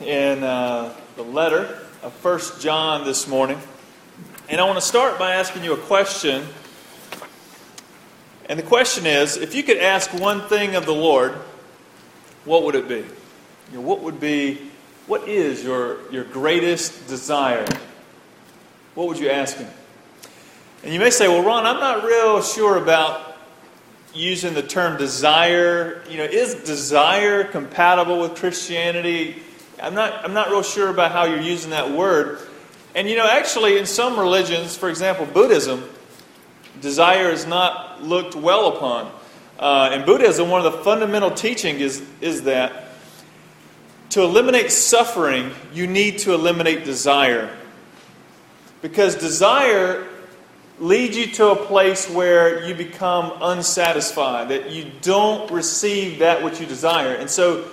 in uh, the letter of First John this morning. And I want to start by asking you a question. And the question is if you could ask one thing of the Lord, what would it be? You know, what would be, what is your, your greatest desire? What would you ask Him? And you may say, well, Ron, I'm not real sure about using the term desire. You know, is desire compatible with Christianity? I'm not, I'm not real sure about how you're using that word. And you know, actually, in some religions, for example, Buddhism, desire is not looked well upon. Uh, in Buddhism, one of the fundamental teaching is, is that to eliminate suffering, you need to eliminate desire. Because desire leads you to a place where you become unsatisfied, that you don't receive that which you desire. And so,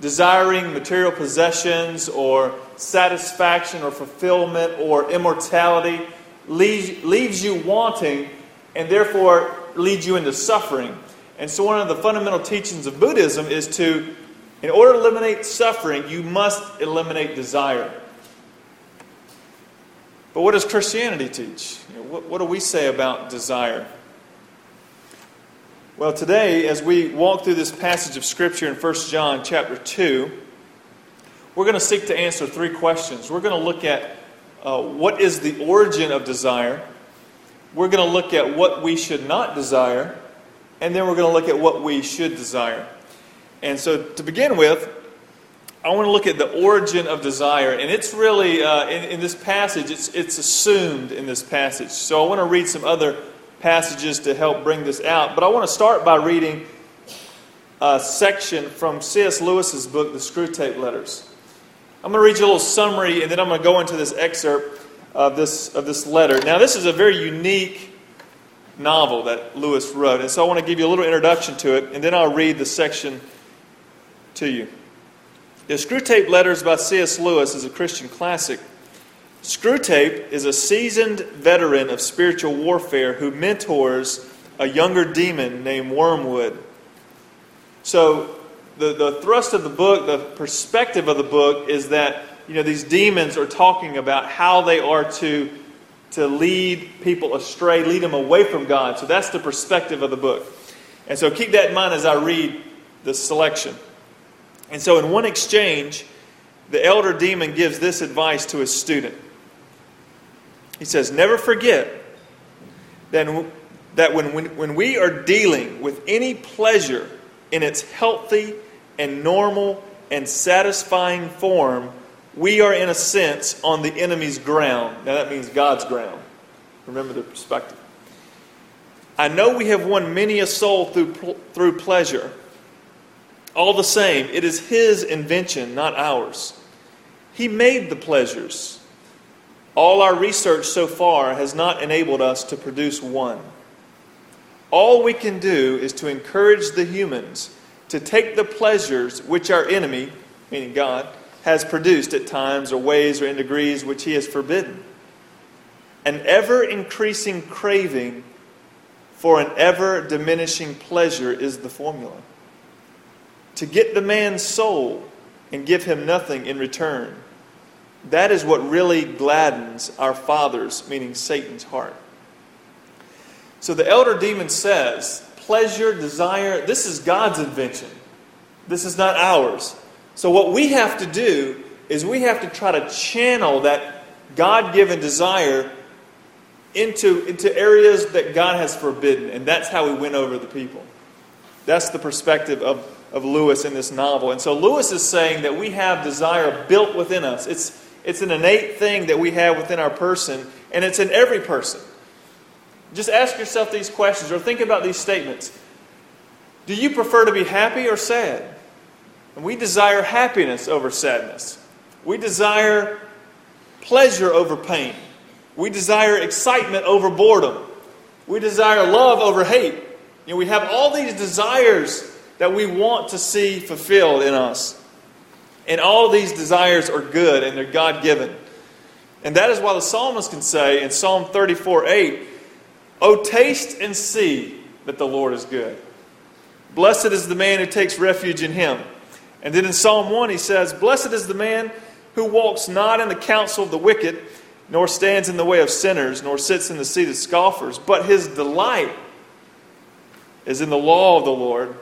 desiring material possessions or satisfaction or fulfillment or immortality leaves, you wanting and therefore leads you into suffering. And so, one of the fundamental teachings of Buddhism is to, in order to eliminate suffering, you must eliminate desire. But what does Christianity teach? What, what do we say about desire? Well, today, as we walk through this passage of Scripture in 1 John chapter 2, we're going to seek to answer three questions. We're going to look at uh, what is the origin of desire, we're going to look at what we should not desire, and then we're going to look at what we should desire. And so, to begin with, I want to look at the origin of desire, and it's really uh, in, in, this passage. It's it's assumed in this passage. So I want to read some other passages to help bring this out. But I want to start by reading a section from C.S. Lewis's book, The Screwtape Letters. I'm going to read you a little summary, and then I'm going to go into this excerpt of this of this letter. Now, this is a very unique novel that Lewis wrote, and so I want to give you a little introduction to it, and then I'll read the section to you. The Screwtape Letters by C.S. Lewis is a Christian classic. Screwtape is a seasoned veteran of spiritual warfare who mentors a younger demon named Wormwood. So, the, the thrust of the book, the perspective of the book, is that you know these demons are talking about how they are to, to lead people astray, lead them away from God. So that's the perspective of the book. And so keep that in mind as I read the selection. And so, in one exchange, the elder demon gives this advice to his student. He says, Never forget that, when, when, when we are dealing with any pleasure in its healthy and normal and satisfying form, we are, in a sense, on the enemy's ground. Now, that means God's ground. Remember the perspective. I know we have won many a soul through, through pleasure all the same, it is His invention, not ours. He made the pleasures. All our research so far has not enabled us to produce one. All we can do is to encourage the humans to take the pleasures which our enemy, meaning God, has produced at times or ways or in degrees which he has forbidden. An ever increasing craving for an ever diminishing pleasure is the formula to get the man's soul and give him nothing in return. That is what really gladdens our Father's, meaning Satan's heart. So the elder demon says, pleasure, desire, this is God's invention. This is not ours. So what we have to do is we have to try to channel that God given desire into, into areas that God has forbidden. And that's how we win over the people. That's the perspective of of Lewis in this novel. And so Lewis is saying that we have desire built within us. It's, it's an innate thing that we have within our person, and it's in every person. Just ask yourself these questions or think about these statements. Do you prefer to be happy or sad? And we desire happiness over sadness. We desire pleasure over pain. We desire excitement over boredom. We desire love over hate. You know, we have all these desires that we want to see fulfilled in us. And all these desires are good and they're God given. And that is why the psalmist can say in Psalm 34 8, Oh, taste and see that the Lord is good. Blessed is the man who takes refuge in him. And then in Psalm 1, he says, Blessed is the man who walks not in the counsel of the wicked, nor stands in the way of sinners, nor sits in the seat of scoffers, but his delight is in the law of the Lord,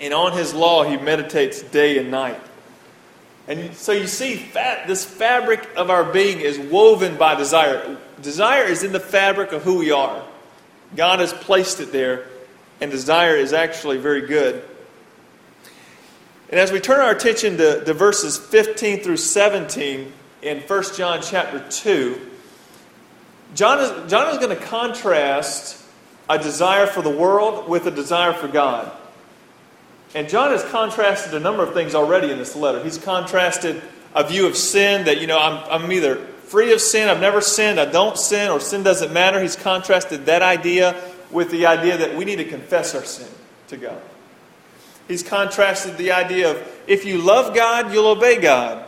and on his law he meditates day and night. And so you see, fat, this fabric of our being is woven by desire. Desire is in the fabric of who we are. God has placed it there, and desire is actually very good. And as we turn our attention to, to verses 15 through 17 in 1 John chapter 2, John is, John is going to contrast a desire for the world with a desire for God. And John has contrasted a number of things already in this letter. He's contrasted a view of sin that, you know, I'm, I'm either free of sin, I've never sinned, I don't sin, or sin doesn't matter. He's contrasted that idea with the idea that we need to confess our sin to God. He's contrasted the idea of if you love God, you'll obey God.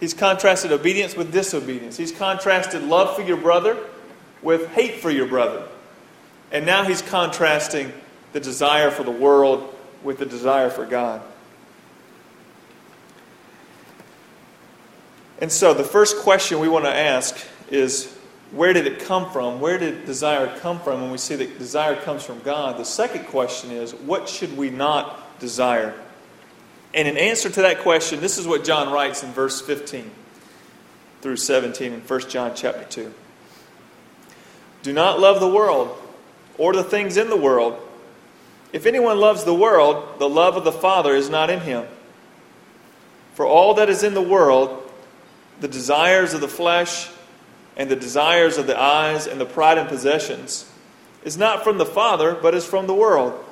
He's contrasted obedience with disobedience. He's contrasted love for your brother with hate for your brother. And now he's contrasting the desire for the world with the desire for God. And so the first question we want to ask is where did it come from? Where did desire come from when we see that desire comes from God? The second question is, what should we not desire? And in answer to that question, this is what John writes in verse 15 through 17 in 1 John chapter 2. Do not love the world or the things in the world. If anyone loves the world, the love of the Father is not in him. For all that is in the world, the desires of the flesh, and the desires of the eyes and the pride and possessions is not from the Father, but is from the world.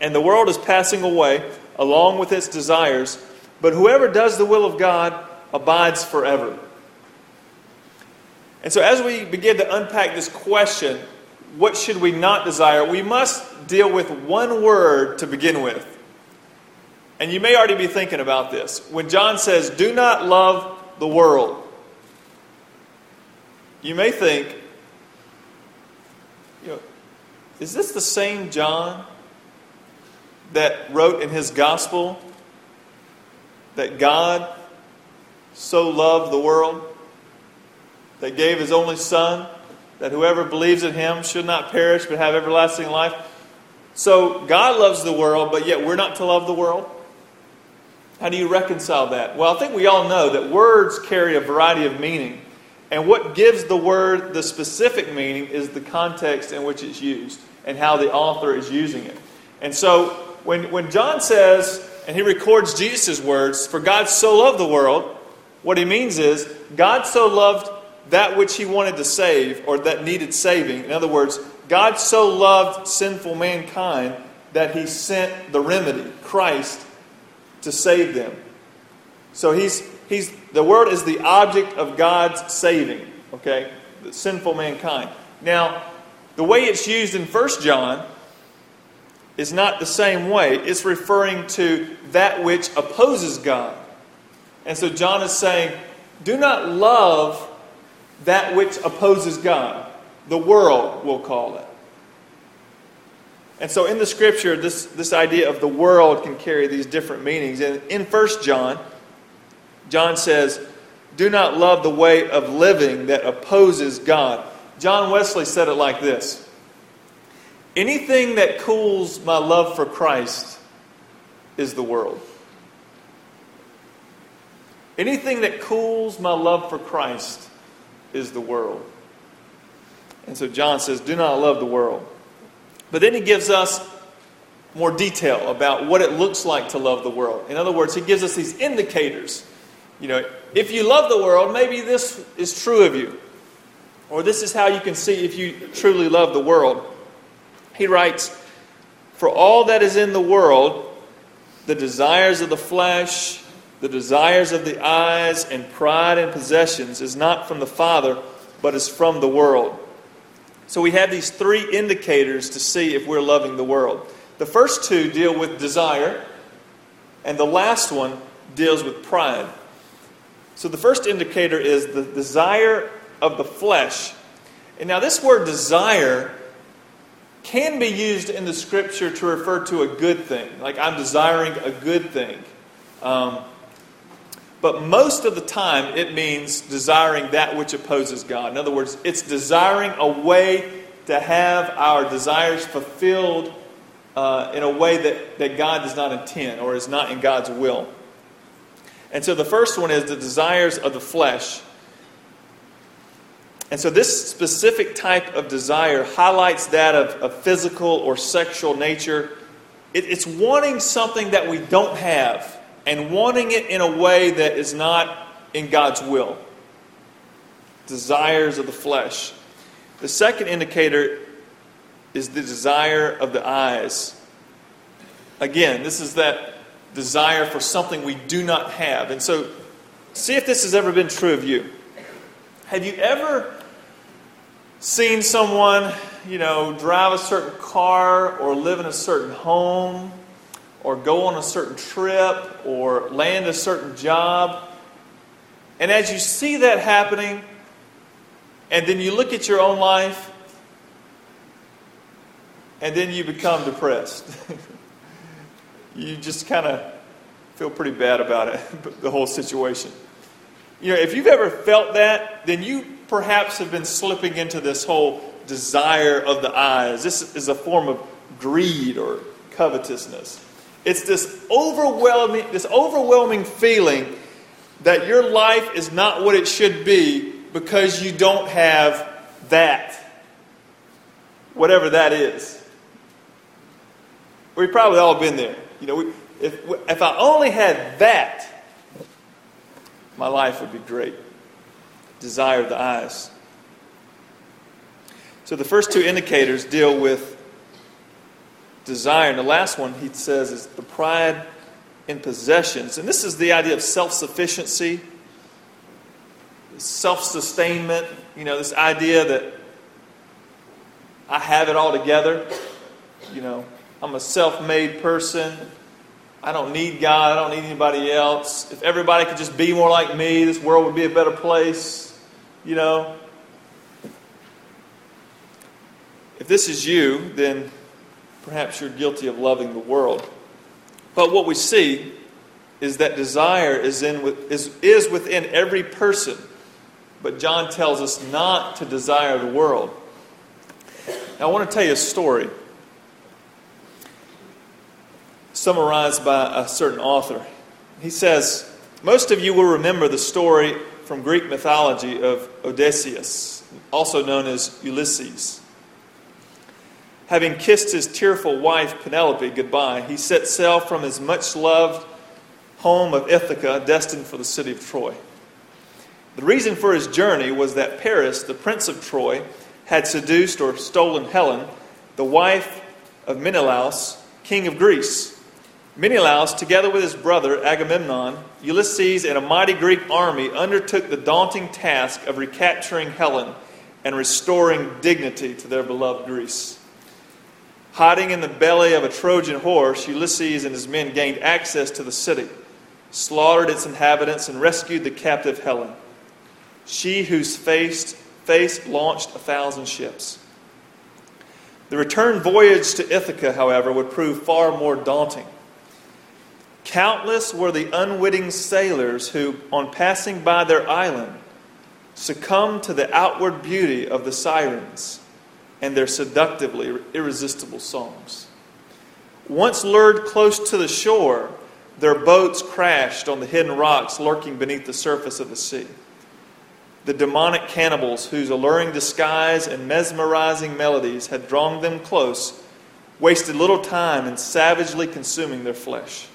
And the world is passing away along with its desires, but whoever does the will of God abides forever. And so, as we begin to unpack this question, what should we not desire? We must deal with one word to begin with. And you may already be thinking about this. When John says, Do not love the world, you may think, you know, is this the same John that wrote in his gospel that God so loved the world that gave his only Son, that whoever believes in him should not perish but have everlasting life? So God loves the world, but yet we're not to love the world? How do you reconcile that? Well, I think we all know that words carry a variety of meaning. And what gives the word the specific meaning is the context in which it's used and how the author is using it. And so when, when John says, and he records Jesus' words, for God so loved the world, what he means is God so loved that which he wanted to save or that needed saving. In other words, God so loved sinful mankind that he sent the remedy, Christ, to save them. So he's he's, the word is the object of God's saving, okay? The sinful mankind. Now, the way it's used in 1 John is not the same way. It's referring to that which opposes God. And so John is saying, do not love that which opposes God. The world, will call it. And so in the scripture, this, this idea of the world can carry these different meanings. And in 1 John, John says, Do not love the way of living that opposes God. John Wesley said it like this Anything that cools my love for Christ is the world. Anything that cools my love for Christ is the world. And so John says, Do not love the world. But then he gives us more detail about what it looks like to love the world. In other words, he gives us these indicators you know, if you love the world, maybe this is true of you. Or this is how you can see if you truly love the world. He writes, For all that is in the world, the desires of the flesh, the desires of the eyes, and pride and possessions is not from the Father, but is from the world. So we have these three indicators to see if we're loving the world. The first two deal with desire, and the last one deals with pride. So the first indicator is the desire of the flesh. And now, this word desire can be used in the scripture to refer to a good thing, like I'm desiring a good thing. Um, but most of the time, it means desiring that which opposes God. In other words, it's desiring a way to have our desires fulfilled uh, in a way that, that God does not intend or is not in God's will. And so the first one is the desires of the flesh. And so this specific type of desire highlights that of a physical or sexual nature. It, it's wanting something that we don't have and wanting it in a way that is not in God's will. Desires of the flesh. The second indicator is the desire of the eyes. Again, this is that desire for something we do not have. And so, see if this has ever been true of you. Have you ever seen someone, you know, drive a certain car or live in a certain home or go on a certain trip or land a certain job? And as you see that happening, and then you look at your own life, and then you become depressed. you just kind of feel pretty bad about it, the whole situation. You know, if you've ever felt that, then you perhaps have been slipping into this whole desire of the eyes. This is a form of greed or covetousness. It's this overwhelming, this overwhelming feeling that your life is not what it should be because you don't have that. Whatever that is. We've probably all been there. You know, we, if, if I only had that, my life would be great. Desire the eyes. So the first two indicators deal with desire. And the last one, he says, is the pride in possessions. And this is the idea of self sufficiency, self sustainment. You know, this idea that I have it all together. You know, I'm a self made person. I don't need God. I don't need anybody else. If everybody could just be more like me, this world would be a better place. You know? If this is you, then perhaps you're guilty of loving the world. But what we see is that desire is, in, is, is within every person. But John tells us not to desire the world. Now, I want to tell you a story summarized by a certain author. He says, Most of you will remember the story from Greek mythology of Odysseus, also known as Ulysses. Having kissed his tearful wife Penelope goodbye, he set sail from his much loved home of Ithaca, destined for the city of Troy. The reason for his journey was that Paris, the prince of Troy, had seduced or stolen Helen, the wife of Menelaus, king of Greece. Menelaus, together with his brother Agamemnon, Ulysses, and a mighty Greek army, undertook the daunting task of recapturing Helen and restoring dignity to their beloved Greece. Hiding in the belly of a Trojan horse, Ulysses and his men gained access to the city, slaughtered its inhabitants, and rescued the captive Helen, she whose face, face launched a thousand ships. The return voyage to Ithaca, however, would prove far more daunting. Countless were the unwitting sailors who, on passing by their island, succumbed to the outward beauty of the sirens and their seductively irresistible songs. Once lured close to the shore, their boats crashed on the hidden rocks lurking beneath the surface of the sea. The demonic cannibals, whose alluring disguise and mesmerizing melodies had drawn them close, wasted little time in savagely consuming their flesh.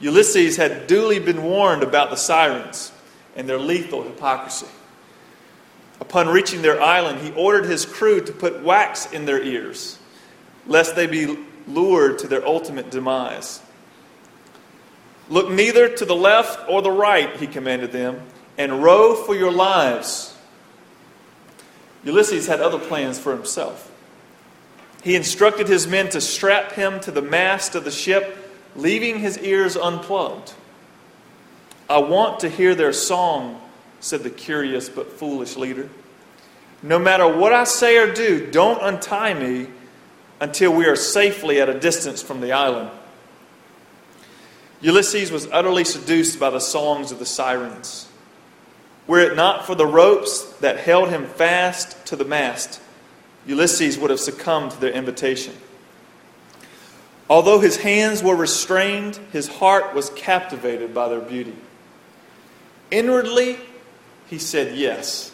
Ulysses had duly been warned about the sirens and their lethal hypocrisy. Upon reaching their island, he ordered his crew to put wax in their ears, lest they be lured to their ultimate demise. Look neither to the left or the right, he commanded them, and row for your lives. Ulysses had other plans for himself. He instructed his men to strap him to the mast of the ship leaving his ears unplugged. I want to hear their song, said the curious but foolish leader. No matter what I say or do, don't untie me until we are safely at a distance from the island. Ulysses was utterly seduced by the songs of the sirens. Were it not for the ropes that held him fast to the mast, Ulysses would have succumbed to their invitation. Although his hands were restrained, his heart was captivated by their beauty. Inwardly, he said yes,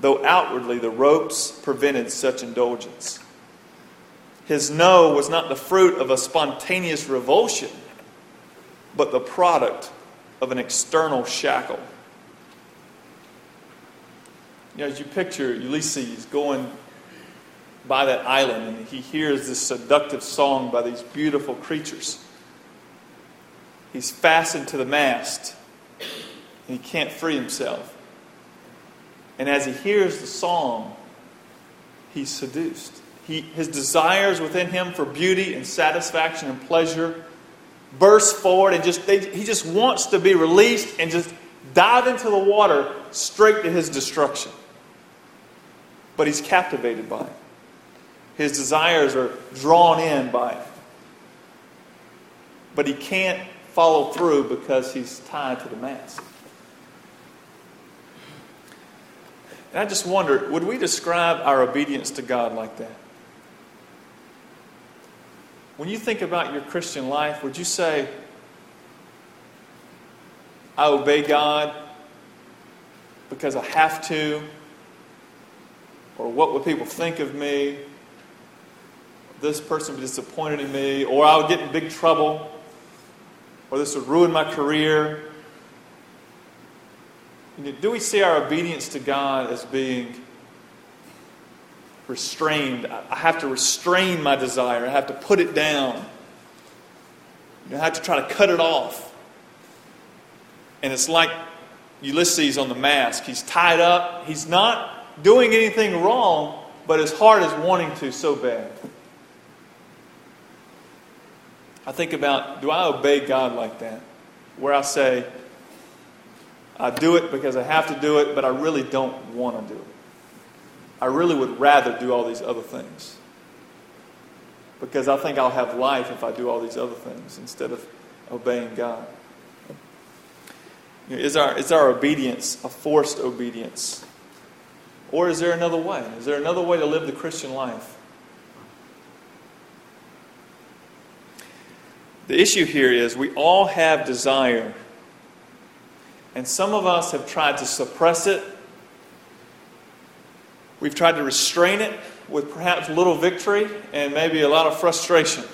though outwardly the ropes prevented such indulgence. His no was not the fruit of a spontaneous revulsion, but the product of an external shackle. You know, as you picture Ulysses going by that island and he hears this seductive song by these beautiful creatures, he's fastened to the mast and he can't free himself. And as he hears the song, he's seduced. He, his desires within him for beauty and satisfaction and pleasure burst forward and just they, he just wants to be released and just dive into the water straight to his destruction. But he's captivated by it. His desires are drawn in by it. But he can't follow through because he's tied to the mast. And I just wonder would we describe our obedience to God like that? When you think about your Christian life, would you say, I obey God because I have to? Or what would people think of me? This person would be disappointed in me, or I would get in big trouble, or this would ruin my career. Do we see our obedience to God as being restrained? I have to restrain my desire, I have to put it down, I have to try to cut it off. And it's like Ulysses on the mask. He's tied up, he's not doing anything wrong, but his heart is wanting to so bad. I think about do I obey God like that? Where I say, I do it because I have to do it, but I really don't want to do it. I really would rather do all these other things. Because I think I'll have life if I do all these other things instead of obeying God. Is our, is our obedience a forced obedience? Or is there another way? Is there another way to live the Christian life? The issue here is we all have desire and some of us have tried to suppress it. We've tried to restrain it with perhaps little victory and maybe a lot of frustration.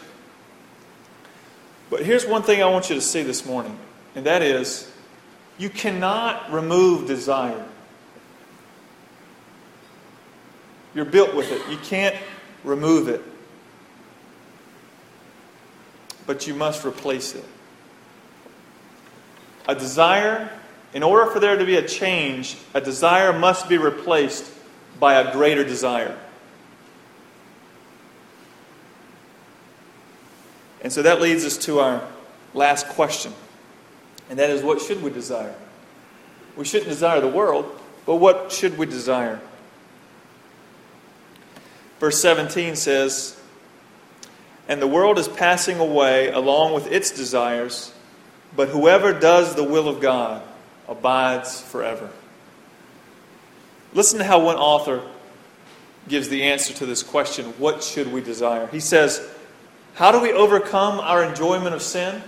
But here's one thing I want you to see this morning, and that is you cannot remove desire. You're built with it. You can't remove it. But you must replace it. A desire in order for there to be a change, a desire must be replaced by a greater desire. And so that leads us to our last question. And that is what should we desire? We shouldn't desire the world, but what should we desire? Verse 17 says, And the world is passing away along with its desires, but whoever does the will of God abides forever. Listen to how one author gives the answer to this question what should we desire? He says, How do we overcome our enjoyment of sin?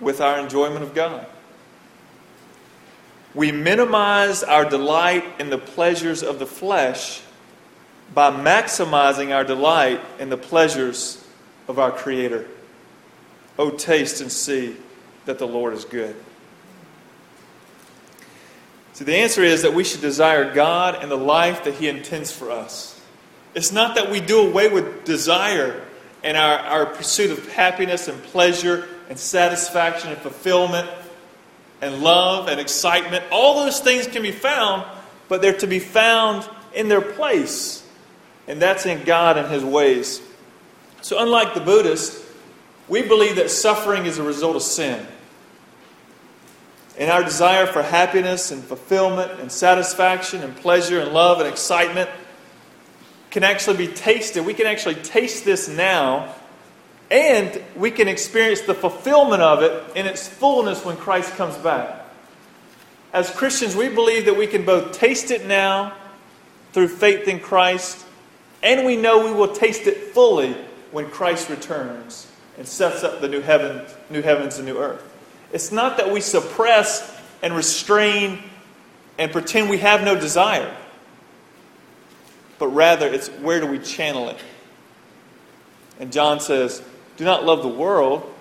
With our enjoyment of God. We minimize our delight in the pleasures of the flesh by maximizing our delight in the pleasures of our Creator. Oh, taste and see that the Lord is good. So the answer is that we should desire God and the life that He intends for us. It's not that we do away with desire and our, our pursuit of happiness and pleasure and satisfaction and fulfillment and love and excitement. All those things can be found, but they're to be found in their place. And that's in God and His ways. So, unlike the Buddhists, we believe that suffering is a result of sin. And our desire for happiness and fulfillment and satisfaction and pleasure and love and excitement can actually be tasted. We can actually taste this now, and we can experience the fulfillment of it in its fullness when Christ comes back. As Christians, we believe that we can both taste it now through faith in Christ, and we know we will taste it fully when Christ returns and sets up the new heaven, new heavens and new earth. It's not that we suppress and restrain and pretend we have no desire, but rather it's where do we channel it? And John says, Do not love the world,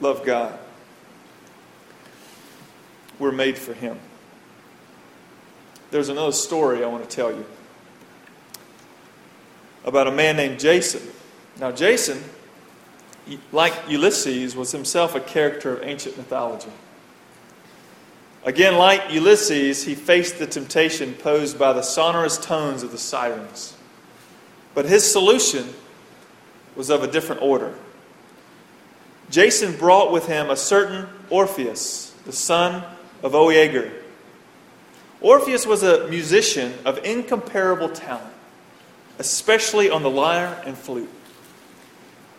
love God. We're made for Him. There's another story I want to tell you about a man named Jason. Now, Jason like Ulysses, was himself a character of ancient mythology. Again, like Ulysses, he faced the temptation posed by the sonorous tones of the sirens. But his solution was of a different order. Jason brought with him a certain Orpheus, the son of Oeager. Orpheus was a musician of incomparable talent, especially on the lyre and flute.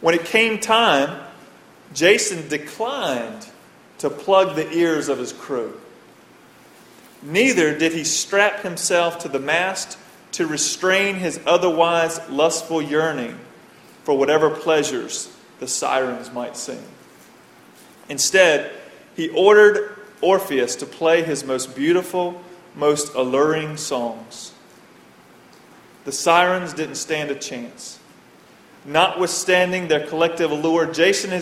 When it came time, Jason declined to plug the ears of his crew. Neither did he strap himself to the mast to restrain his otherwise lustful yearning for whatever pleasures the sirens might sing. Instead, he ordered Orpheus to play his most beautiful, most alluring songs. The sirens didn't stand a chance. Notwithstanding their collective allure, Jason,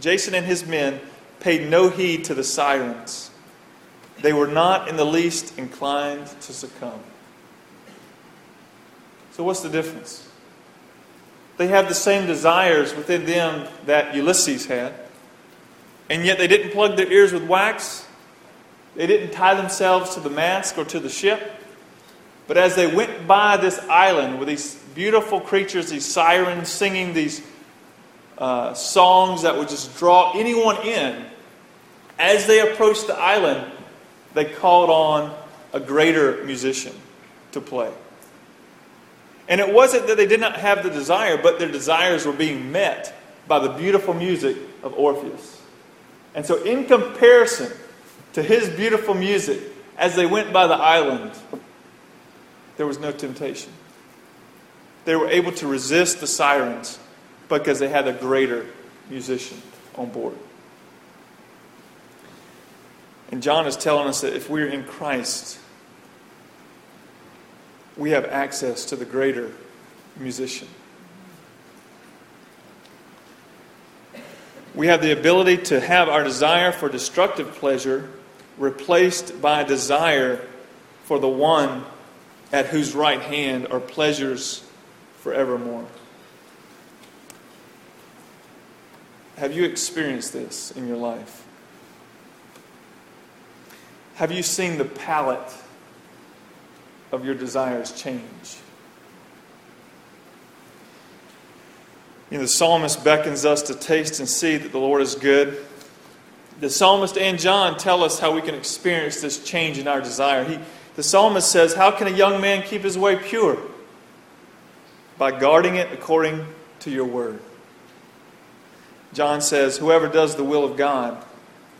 Jason and his men paid no heed to the sirens. They were not in the least inclined to succumb. So, what's the difference? They have the same desires within them that Ulysses had, and yet they didn't plug their ears with wax. They didn't tie themselves to the mast or to the ship. But as they went by this island with these beautiful creatures, these sirens singing these uh, songs that would just draw anyone in, as they approached the island, they called on a greater musician to play. And it wasn't that they did not have the desire, but their desires were being met by the beautiful music of Orpheus. And so, in comparison to his beautiful music, as they went by the island, there was no temptation. They were able to resist the sirens because they had a greater musician on board. And John is telling us that if we're in Christ, we have access to the greater musician. We have the ability to have our desire for destructive pleasure replaced by desire for the one at whose right hand are pleasures forevermore. Have you experienced this in your life? Have you seen the palate of your desires change? You know, the psalmist beckons us to taste and see that the Lord is good. The psalmist and John tell us how we can experience this change in our desire. He, the psalmist says, How can a young man keep his way pure? By guarding it according to your word. John says, Whoever does the will of God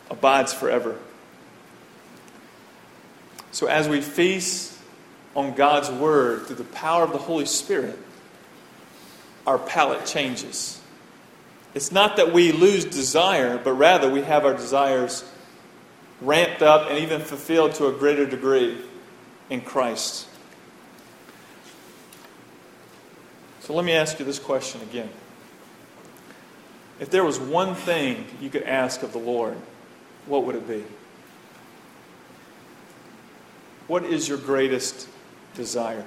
abides forever. So as we feast on God's word through the power of the Holy Spirit, our palate changes. It's not that we lose desire, but rather we have our desires ramped up and even fulfilled to a greater degree in Christ. So let me ask you this question again. If there was one thing you could ask of the Lord, what would it be? What is your greatest desire?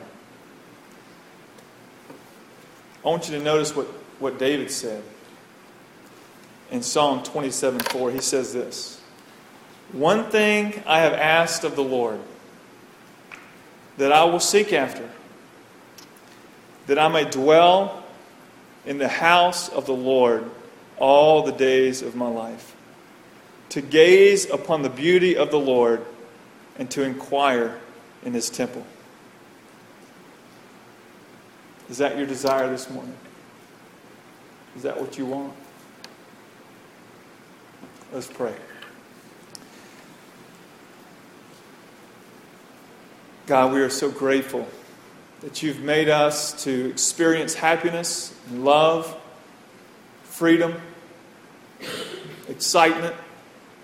I want you to notice what, what David said. In Psalm 27 4, he says this One thing I have asked of the Lord that I will seek after, that I may dwell in the house of the Lord all the days of my life, to gaze upon the beauty of the Lord and to inquire in his temple. Is that your desire this morning? Is that what you want? Let's pray. God, we are so grateful that you've made us to experience happiness and love, freedom, excitement,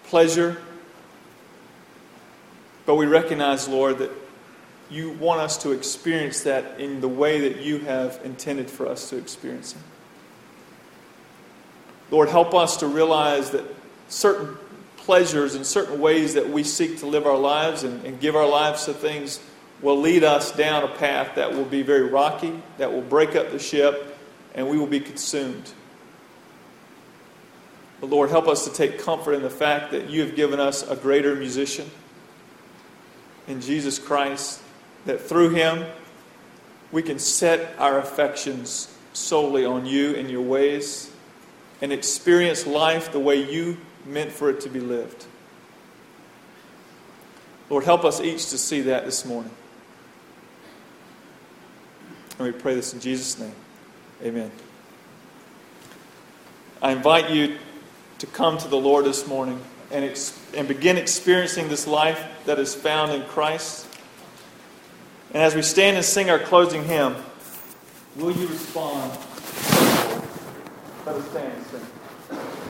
pleasure. But we recognize, Lord, that you want us to experience that in the way that you have intended for us to experience it. Lord, help us to realize that certain pleasures and certain ways that we seek to live our lives and, and give our lives to things will lead us down a path that will be very rocky, that will break up the ship, and we will be consumed. But Lord, help us to take comfort in the fact that you have given us a greater musician in Jesus Christ, that through him we can set our affections solely on you and your ways and experience life the way you meant for it to be lived. Lord, help us each to see that this morning. And we pray this in Jesus' name. Amen. I invite you to come to the Lord this morning and, ex- and begin experiencing this life that is found in Christ. And as we stand and sing our closing hymn, will you respond? Let us stand and sing.